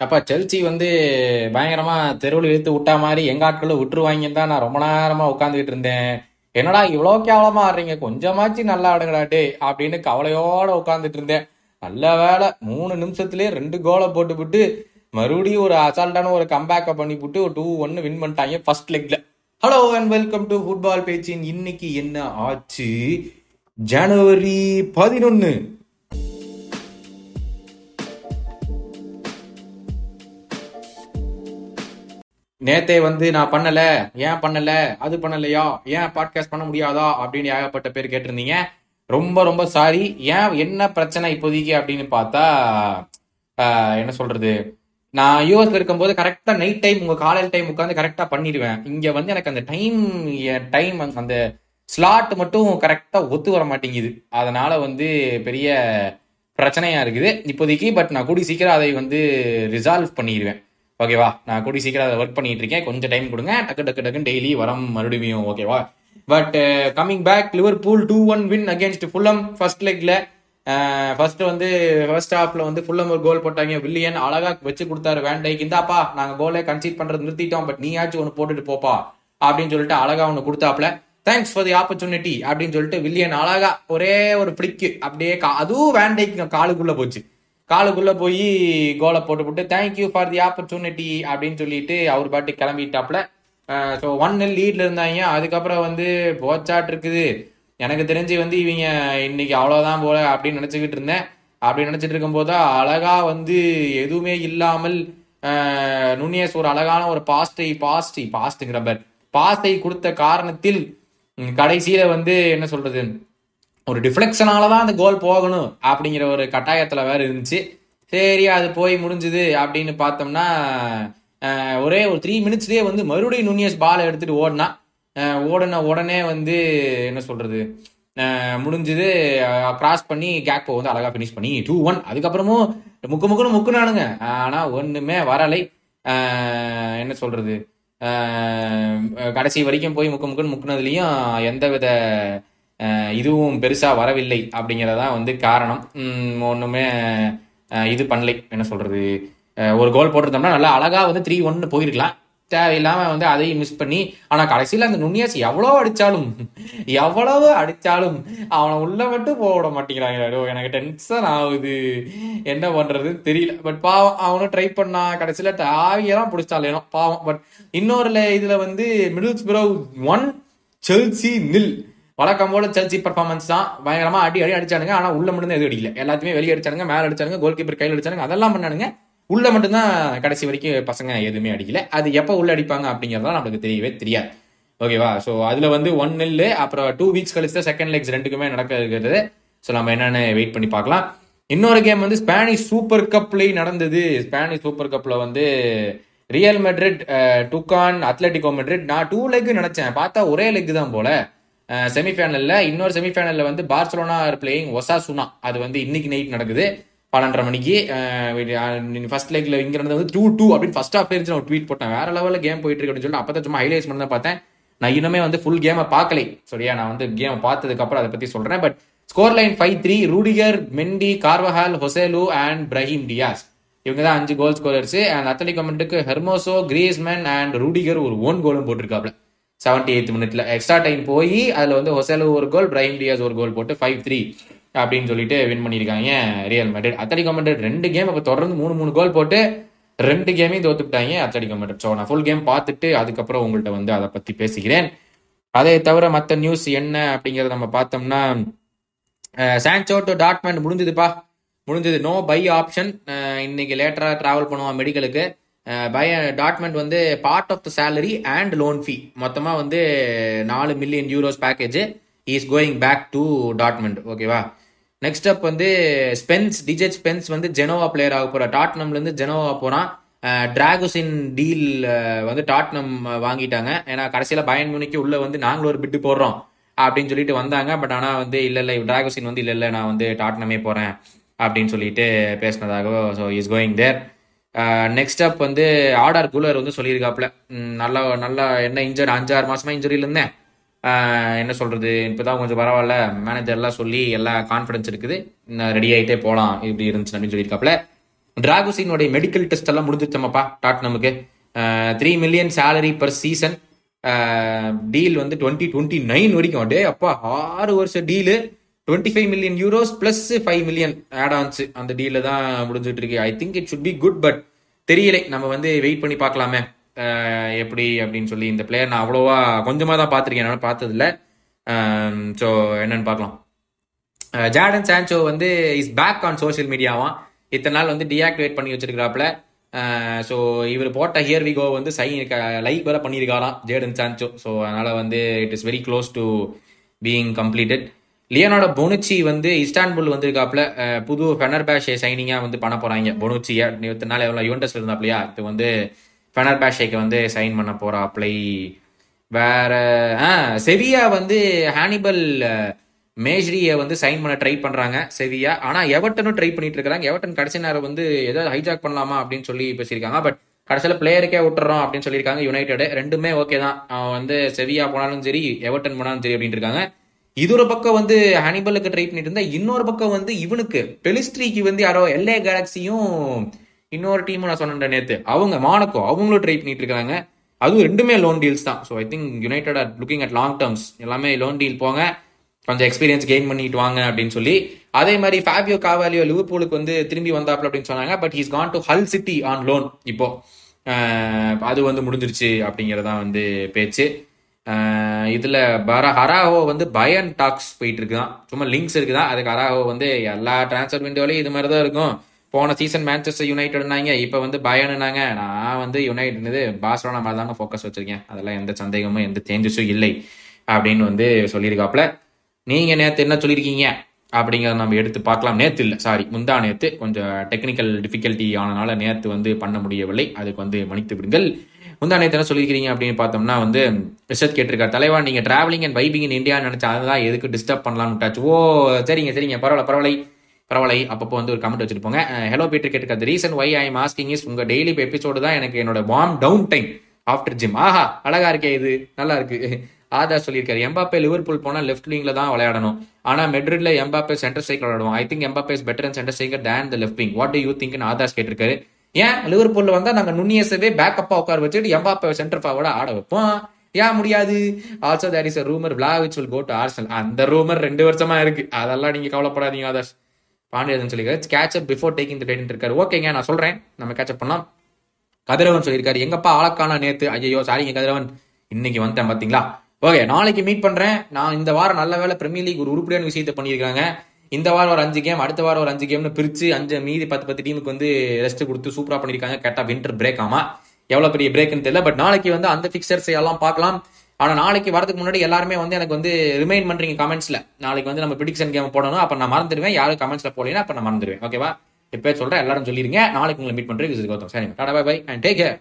அப்பா செல்சி வந்து பயங்கரமா தெருவில் இழுத்து விட்டா மாதிரி எங்க ஆட்களும் விட்டுருவாங்கன்னு தான் நான் ரொம்ப நேரமா உட்காந்துக்கிட்டு இருந்தேன். என்னடா இவ்வளோ கேவலமா ஆடுறீங்க? கொஞ்சமாச்சு நல்லா ஆடுங்கடா டே அப்படின்னு கவலையோட உட்காந்துட்டு இருந்தேன். நல்ல வேலை மூணு நிமிஷத்துலயே ரெண்டு கோலை போட்டுவிட்டு மறுபடியும் ஒரு அசால்ட்டான ஒரு கம்பேக்கை பண்ணிவிட்டு ஒரு டூ ஒன்னு வின் பண்ணிட்டாங்க first லெக்ல hello and welcome to football பேச்சின் இன்னைக்கு என்ன ஆச்சு? ஜனவரி பதினொன்னு. நேத்தே வந்து நான் பண்ணல. ஏன் பண்ணல? அது பண்ணலையா? ஏன் பாட்காஸ்ட் பண்ண முடியாதா? அப்படின்னு ஏகப்பட்ட பேர் கேட்டிருந்தீங்க. ரொம்ப ரொம்ப சாரி ஏன் என்ன பிரச்சனை இப்போதைக்கு அப்படின்னு பார்த்தா என்ன சொல்றது? நான் யூஎஸ்ல இருக்கும்போது கரெக்டா நைட் டைம் உங்க காலையில் டைம் உட்காந்து கரெக்டா பண்ணிடுவேன். இங்க வந்து எனக்கு அந்த டைம் டைம் அந்த ஸ்லாட் மட்டும் கரெக்டா ஒத்து வர மாட்டேங்குது. அதனால வந்து பெரிய பிரச்சனையா இருக்குது. இப்போதைக்கு பட் நான் கூடி சீக்கிரம் அதை வந்து ரிசால்வ் பண்ணிடுவேன். ஓகேவா நான் கூடி சீக்கிரம் அதை ஒர்க் பண்ணிட்டு இருக்கேன். கொஞ்சம் டைம் கொடுங்க. டக்கு டக்கு டக்குன்னு டெய்லி வரம் மறுபடியும் ஓகேவா but coming back Liverpool two one win against Fulham first லெக்ல first வந்து ஃபர்ஸ்ட் ஹாஃப்ல வந்து ஃபுல்லம் ஒரு கோல் போட்டாங்க. வில்லியன் அழகா வச்சு கொடுத்தாரு வேண்டைக்கு இந்தாப்பா நாங்க கோலை கன்சீட் பண்றது நிறுத்திட்டோம். பட் நீயாச்சும் ஒன்று போட்டுட்டு போப்பா அப்படின்னு சொல்லிட்டு அழகா ஒன்று கொடுத்தாப்ல தேங்க்ஸ் ஃபார் தி ஆப்பர்ச்சுனிட்டி அப்படின்னு சொல்லிட்டு வில்லியன் அழகா ஒரே ஒரு பிளிக்கு அப்படியே கா- அதுவும் வேண்டைக்கு காலுக்குள்ள போச்சு. காலுக்குள்ளே போய் கோலை போட்டுவிட்டு தேங்க்யூ ஃபார் தி ஆப்பர்ச்சுனிட்டி அப்படின்னு சொல்லிட்டு அவர் பாட்டு கிளம்பிட்டாப்புல. ஸோ ஒன் நெல் லீட்ல இருந்தாங்க. அதுக்கப்புறம் வந்து போச்சாட் இருக்குது. எனக்கு தெரிஞ்சு வந்து இவங்க இன்னைக்கு அவ்வளோதான் போல அப்படின்னு நினச்சிக்கிட்டு இருந்தேன். அப்படி நினச்சிட்டு இருக்கும்போது தான் அழகா வந்து எதுவுமே இல்லாமல் நுனியஸ் ஒரு அழகான ஒரு பாஸ்டை பாஸ்டி பாஸ்ட்டுங்கிற பாஸ்டை கொடுத்த காரணத்தில் கடைசியில் கடைசியில வந்து என்ன சொல்றது? ஒரு டிஃப்ளெக்ஷனால தான் அந்த கோல் போகணும் அப்படிங்கிற ஒரு கட்டாயத்தில் வேறு இருந்துச்சு. சரி அது போய் முடிஞ்சுது அப்படின்னு பார்த்தோம்னா ஒரே ஒரு த்ரீ மினிட்ஸ்லேயே வந்து மறுபடியும் நுனியஸ் பால் எடுத்துகிட்டு ஓடினா ஓடின உடனே வந்து என்ன சொல்கிறது முடிஞ்சது. முடிஞ்சுது கிராஸ் பண்ணி கேக்போ வந்து அழகாக ஃபினிஷ் பண்ணி டூ ஒன் அதுக்கப்புறமும் முக்கு முக்குன்னு முக்குனானுங்க. ஆனால் ஒன்றுமே வரலை. என்ன சொல்கிறது கடைசி வரைக்கும் போய் முக்கு முக்குன்னு முக்குனதுலேயும் எந்தவித இதுவும் பெருசாக வரவில்லை அப்படிங்கிறதான் வந்து காரணம். ஒன்றுமே இது பண்ணலை. என்ன சொல்கிறது ஒரு கோல் போட்டிருந்தோம்னா நல்லா அழகாக வந்து த்ரீ ஒன்னு போயிருக்கலாம். தேவையில்லாமல் வந்து அதையும் மிஸ் பண்ணி ஆனால் கடைசியில் அந்த நுண்ணியாஸ் எவ்வளோ அடித்தாலும் எவ்வளவு அடித்தாலும் அவனை உள்ள மட்டும் போக விட மாட்டேங்கிறாங்க. எனக்கு டென்ஷன் ஆகுது. என்ன பண்ணுறது தெரியல. பட் பாவம் அவனும் ட்ரை பண்ணா கடைசியில் தாவியெல்லாம் பிடிச்சாலேனோ பாவம். பட் இன்னொரு இதில் வந்து மிடில்ஸ் ப்ரோ ஒன் செல்சி நில் வழக்கம் போல செல்சி பர்ஃபார்மன்ஸ் தான். பயங்கரமா அடி அடி அடிச்சானுங்க. ஆனா உள்ள மட்டும் தான் எதுவும் அடிக்கல. எல்லாத்தையுமே வெளியே அடிச்சானுங்க மேல அடிச்சானுங்க கோல் கீப்பர் கையில் அடிச்சானுங்க அதெல்லாம் பண்ணானுங்க. உள்ள மட்டும்தான் கடைசி வரைக்கும் பசங்க எதுவுமே அடிக்கல. அது எப்போ உள்ள அடிப்பாங்க அப்படிங்கறதா நம்மளுக்கு தெரியவே தெரியாது. ஓகேவா ஸோ அதுல வந்து ஒன் நெல்லு அப்புறம் டூ வீக்ஸ் கழிச்சு தான் செகண்ட் லெக்ஸ் ரெண்டுக்குமே நடக்க இருக்கிறது ஸோ நம்ம என்னன்னு வெயிட் பண்ணி பார்க்கலாம். இன்னொரு கேம் வந்து ஸ்பானிஷ் சூப்பர் கப்ல நடந்தது. ஸ்பானிஷ் சூப்பர் கப்ல வந்து ரியல் மெட்ரிட் டுகான் அத்லட்டிகோ மெட்ரிட் நான் டூ லெக் நினைச்சேன். பார்த்தா ஒரே லெக் தான் போல. செமிஃபைனலில் இன்னொரு செமிஃபைனலில் வந்து பார்சலோனா பிளேயிங் ஒசா சுனா அது வந்து இன்னைக்கு நைட் நடக்குது. பன்னெண்டரை மணிக்கு ஃபர்ஸ்ட் லெக்ல இங்க நடந்தது வந்து டூ டூ அப்படின்னு ஃபர்ஸ்ட் ஆஃப் இருந்துச்சு நான் ட்வீட் போட்டேன். வேற லெவலில் கேம் போயிட்டு இருக்கு அப்படின்னு சொல்லிட்டு அப்பதான் சும்மா ஹைலைட்ஸ் மட்டும் தான் பார்த்தேன். நான் இன்னுமே வந்து ஃபுல் கேமை பார்க்கலை. சரியா? நான் வந்து கேமை பார்த்ததுக்கப்புறம் அதை பற்றி சொல்கிறேன் but score line five three Rudiger Mendy Carvajal Joselu and Brahim Diaz இவங்க தான் அஞ்சு கோல் ஸ்கோரர்ஸ் அண்ட் அத்தலிக் கமெண்ட்டுக்கு ஹெர்மோசோ கிரீஸ்மேன் அண்ட் ரூடிகர் ஒரு ஓன் கோலும் போட்டிருக்காப்ல. செவன்டி எயித் மினிட்ல எக்ஸ்ட்ரா டைம் போய் அதுல வந்து ஹொசேலு ஒரு கோல் பிரைம் டியாஸ் ஒரு கோல் போட்டு ஃபைவ் த்ரீ அப்படின்னு சொல்லிட்டு வின் பண்ணியிருக்காங்க ரியல் மெட்ரிட் அத்தலிக் கமெண்ட் ரெண்டு கேம் இப்போ தொடர்ந்து மூணு மூணு கோல் போட்டு ரெண்டு கேமையும் தோத்துக்கிட்டாங்க அத்தலிக் கமெண்ட் ஸோ நான் ஃபுல் கேம் பார்த்துட்டு அதுக்கப்புறம் உங்கள்கிட்ட வந்து அதை பத்தி பேசுகிறேன். அதை தவிர மற்ற நியூஸ் என்ன அப்படிங்கறத நம்ம பார்த்தோம்னா சான்சோ டு டாட்மெண்ட் முடிஞ்சதுப்பா. முடிஞ்சது. நோ பை ஆப்ஷன் இன்னைக்கு லேட்டரா டிராவல் பண்ணுவான் மெடிக்கலுக்கு பய டாட்மெண்ட் வந்து part of the salary and loan fee மொத்தமாக வந்து நாலு million euros package is going back to Dortmund ஓகேவா நெக்ஸ்ட் அப் வந்து ஸ்பென்ஸ் டிஜெட் ஸ்பென்ஸ் வந்து ஜெனோவா பிளேயர் ஆக போகிற டாட்னம்லேருந்து ஜெனோவா போகிறான் டிராகுசின் டீல் வந்து டாட்னம் வாங்கிட்டாங்க. ஏன்னா கடைசியில் பயன் முனிக்கு உள்ளே வந்து நாங்களும் ஒரு பிட்டு போடுறோம் அப்படின்னு சொல்லிட்டு வந்தாங்க. பட் ஆனால் வந்து இல்லை இல்லை டிராகுசின் வந்து இல்லை இல்லை நான் வந்து டாட்னமே போகிறேன் அப்படின்னு சொல்லிட்டு பேசினதாக so is going there next up வந்து ஆர்டர் கூலர் வந்து சொல்லியிருக்காப்ல நல்லா நல்லா என்ன இன்ஜர் அஞ்சாறு மாசமா இன்ஜுரியில் இருந்தேன் என்ன சொல்றது இப்பதான் கொஞ்சம் பரவாயில்ல. மேனேஜர் எல்லாம் சொல்லி எல்லா கான்ஃபிடன்ஸ் இருக்குது. ரெடி ஆகிட்டே போகலாம் இப்படி இருந்துச்சு அப்படின்னு சொல்லியிருக்காப்ல டிராகுசினுடைய மெடிக்கல் டெஸ்ட் எல்லாம் முடிஞ்சிருச்சமாப்பா டாட் நமக்கு? Three million salary per season deal வந்து டுவெண்ட்டி டுவெண்ட்டி நைன் வரைக்கும். அடே அப்பா ஆறு வருஷம் deal twenty five million euros plus five million add ons அந்த டீல தான் முடிஞ்சிட்டு இருக்கு. I think it should be good but தெரியலை. நம்ம வந்து வெயிட் பண்ணி பார்க்கலாமே. எப்படி அப்படின்னு சொல்லி இந்த பிளேயர் நான் அவ்வளோவா கொஞ்சமாக தான் பார்த்துருக்கேன். என்னால் பார்த்ததில்ல. ஸோ என்னன்னு பார்க்கலாம். ஜார்டன் சான்சோ வந்து இஸ் பேக் ஆன் சோஷியல் மீடியாவாம் இத்தனை நாள் வந்து டீஆக்டிவேட் பண்ணி வச்சிருக்கிறாப்புல. ஸோ இவர் போட்ட ஹியர் வி கோ வந்து சை லைக் வேற பண்ணியிருக்காராம் ஜேடன் சான்சோ ஸோ அதனால வந்து it is very close to being completed லியோனோட Bonucci வந்து இஸ்டான்புல் வந்திருக்காப்புல புது ஃபெனர் பேஷே சைனிங்காக வந்து பண்ண போறாங்க. பொனுச்சியா இத்தனை நாள் எவ்வளோ யூன்டஸ்ல இருந்தாப்லையா இப்போ வந்து ஃபெனர்பேஷேக்கு வந்து சைன் பண்ண போறாப்லை வேற ஆ செவியா வந்து ஹானிபல் மேஜ்ரியை வந்து சைன் பண்ண ட்ரை பண்றாங்க செவியா. ஆனால் எவர்டனும் ட்ரை பண்ணிட்டு இருக்காங்க. எவர்டன் கடைசி நேரம் வந்து ஏதாவது ஹைஜாக் பண்ணலாமா அப்படின்னு சொல்லி பேசியிருக்காங்க. பட் கடைசியில் பிளேயருக்கே விட்டுறோம் அப்படின்னு சொல்லியிருக்காங்க யுனைடெட். ரெண்டுமே ஓகே தான். அவன் வந்து செவியா போனாலும் சரி எவர்டன் போனாலும் சரி அப்படின்ட்டு இருக்காங்க. இது ஒரு பக்கம் வந்து ஹனிபலுக்கு ட்ரை பண்ணிட்டு இருந்தா இன்னொரு பக்கம் வந்து இவனுக்கு பெலிஸ்ட்ரிக்கு வந்து யாரோ எல்ஏ கேலக்சியும் இன்னொரு டீமும் நான் சொன்னேன் நேத்து. அவங்க மானக்கோ அவங்களும் ட்ரை பண்ணிட்டு இருக்காங்க. அதுவும் ரெண்டுமே லோன் டீல்ஸ் தான். So I think United are looking at long terms எல்லாமே லோன் டீல் போங்க. கொஞ்சம் எக்ஸ்பீரியன்ஸ் கெயின் பண்ணிட்டு வாங்க அப்படின்னு சொல்லி. அதே மாதிரி ஃபேபியோ காவாலியோ லிவர்பூலுக்கு வந்து திரும்பி வந்தாப்ல அப்படின்னு சொன்னாங்க. But he's gone to Hull City on loan இப்போ அது வந்து முடிஞ்சிருச்சு அப்படிங்கறதா வந்து பேச்சு. இதில் பர ஹராஹோ வந்து பயன் டாக்ஸ் போயிட்டு இருக்குதான் சும்மா லிங்க்ஸ் இருக்குதான் அதுக்கு ஹராஹோ வந்து எல்லா டிரான்ஸ்ஃபர் விண்டோலையும் இது மாதிரி தான் இருக்கும். போன சீசன் மேன்செஸ்டர் யுனைடட்னாங்க இப்போ வந்து பயனுனாங்க நான் வந்து யுனைடெட் பாஸ்லோனா மாதிரி தாங்க ஃபோக்கஸ் வச்சிருக்கேன். அதெல்லாம் எந்த சந்தேகமும் எந்த சேஞ்சஸும் இல்லை அப்படின்னு வந்து சொல்லியிருக்காப்ல நீங்க நேற்று என்ன சொல்லியிருக்கீங்க? அப்படிங்கிறத நம்ம எடுத்து பார்க்கலாம். நேத்து இல்லை சாரி முந்தா நேத்து. கொஞ்சம் டெக்னிக்கல் டிஃபிகல்ட்டி ஆனனால நேத்து வந்து பண்ண முடியவில்லை. அதுக்கு வந்து மன்னித்து விடுங்கள். முந்தா நேத்து என்ன அப்படின்னு பார்த்தோம்னா வந்து ரிஷத் கேட்டிருக்காரு தலைவா நீங்க travelling and vibing in India நினைச்சா அதுதான் எதுக்கு டிஸ்டர்ப் பண்ணலாம்னு ஓ சரிங்க சரிங்க பரவாயில்ல பரவாயில்லை பரவாயில்லை. அப்பப்போ வந்து ஒரு கமெண்ட் வச்சுட்டு போங்க. ஹலோ பீட்டர் கேட்டிருக்காரு reason why I am asking is உங்க டெய்லி எபிசோடு தான் எனக்கு என்னோட warm down time after gym ஆஹா அழகா இருக்கே இது நல்லா இருக்கு. ஆதா சொல்லியிருக்காரு எம்பாப்பே லிவர்பூல் போனா லெஃப்ட் விங்ல தான் விளையாடணும். ஆனா மெட்ரிட்ல எம்பாப்பே சென்டர் சைக்கிள் விளையாடுவோம் I think Mbappe is better and centre cycle then the left wing what do you think ஆதாஸ் கேட்டிருக்காரு. ஏன்? லிவர்பூல்ல வந்தா நாங்க நுண்ணியசவே பேக்கப்பா உட்கார வச்சுட்டு எம்பாப்பே சென்டர் ஃபார்வர்டா ஆட வைப்போம். ஏன் முடியாது? Also there is a rumour which will go to Arsenal அந்த ரூமர் ரெண்டு வருஷமா இருக்கு. அதெல்லாம் நீங்க கவலைப்படாதீங்க ஆதாஷ் பாண்டியன் சொல்லியிருக்காரு up before taking the date இருக்காரு. ஓகேங்க நான் சொல்றேன். நம்ம கேட்சப் பண்ணலாம். கதிரவன் சொல்லியிருக்காரு எங்கப்பா ஆளக்கான நேத்து? ஐயோ சாரிங்க கதிரவன். இன்னைக்கு வந்தேன் பாத்தீங்களா? ஓகே நாளைக்கு மீட் பண்றேன். நான் இந்த வாரம் நல்ல வேலை பிரீமியர் லீக் ஒரு உருப்படியான விஷயத்த பண்ணியிருக்காங்க. இந்த வாரம் ஒரு அஞ்சு கேம் அடுத்த வாரம் ஒரு அஞ்சு கேம்னு பிரிச்சு அஞ்சு மீதி பத்து பத்து டீமுக்கு வந்து ரெஸ்ட் கொடுத்து சூப்பரா பண்ணியிருக்காங்க கேட்டா வின்டர் பிரேக் ஆமா. எவ்வளவு பெரிய பிரேக்குன்னு தெரியல பட் நாளைக்கு வந்து அந்த பிக்சர்ஸ் எல்லாம் பார்க்கலாம். ஆனா நாளைக்கு வரதுக்கு முன்னாடி எல்லாருமே வந்து எனக்கு வந்து ரிமைண்ட் பண்றீங்க கமெண்ட்ஸ்ல நாளைக்கு வந்து நம்ம பிடிக்ஷன் கேம் போடணும் அப்ப நான் மறந்துடுவேன். யாரும் கமெண்ட்ஸ்ல போடலைன்னா அப்ப நான் மறந்துடுவேன். ஓகேவா இப்போ சொல்றேன் எல்லாரும் சொல்லிருங்க. நாளைக்கு உங்களை மீட் பண்றேன். கௌதம். சரி tata bye bye and take care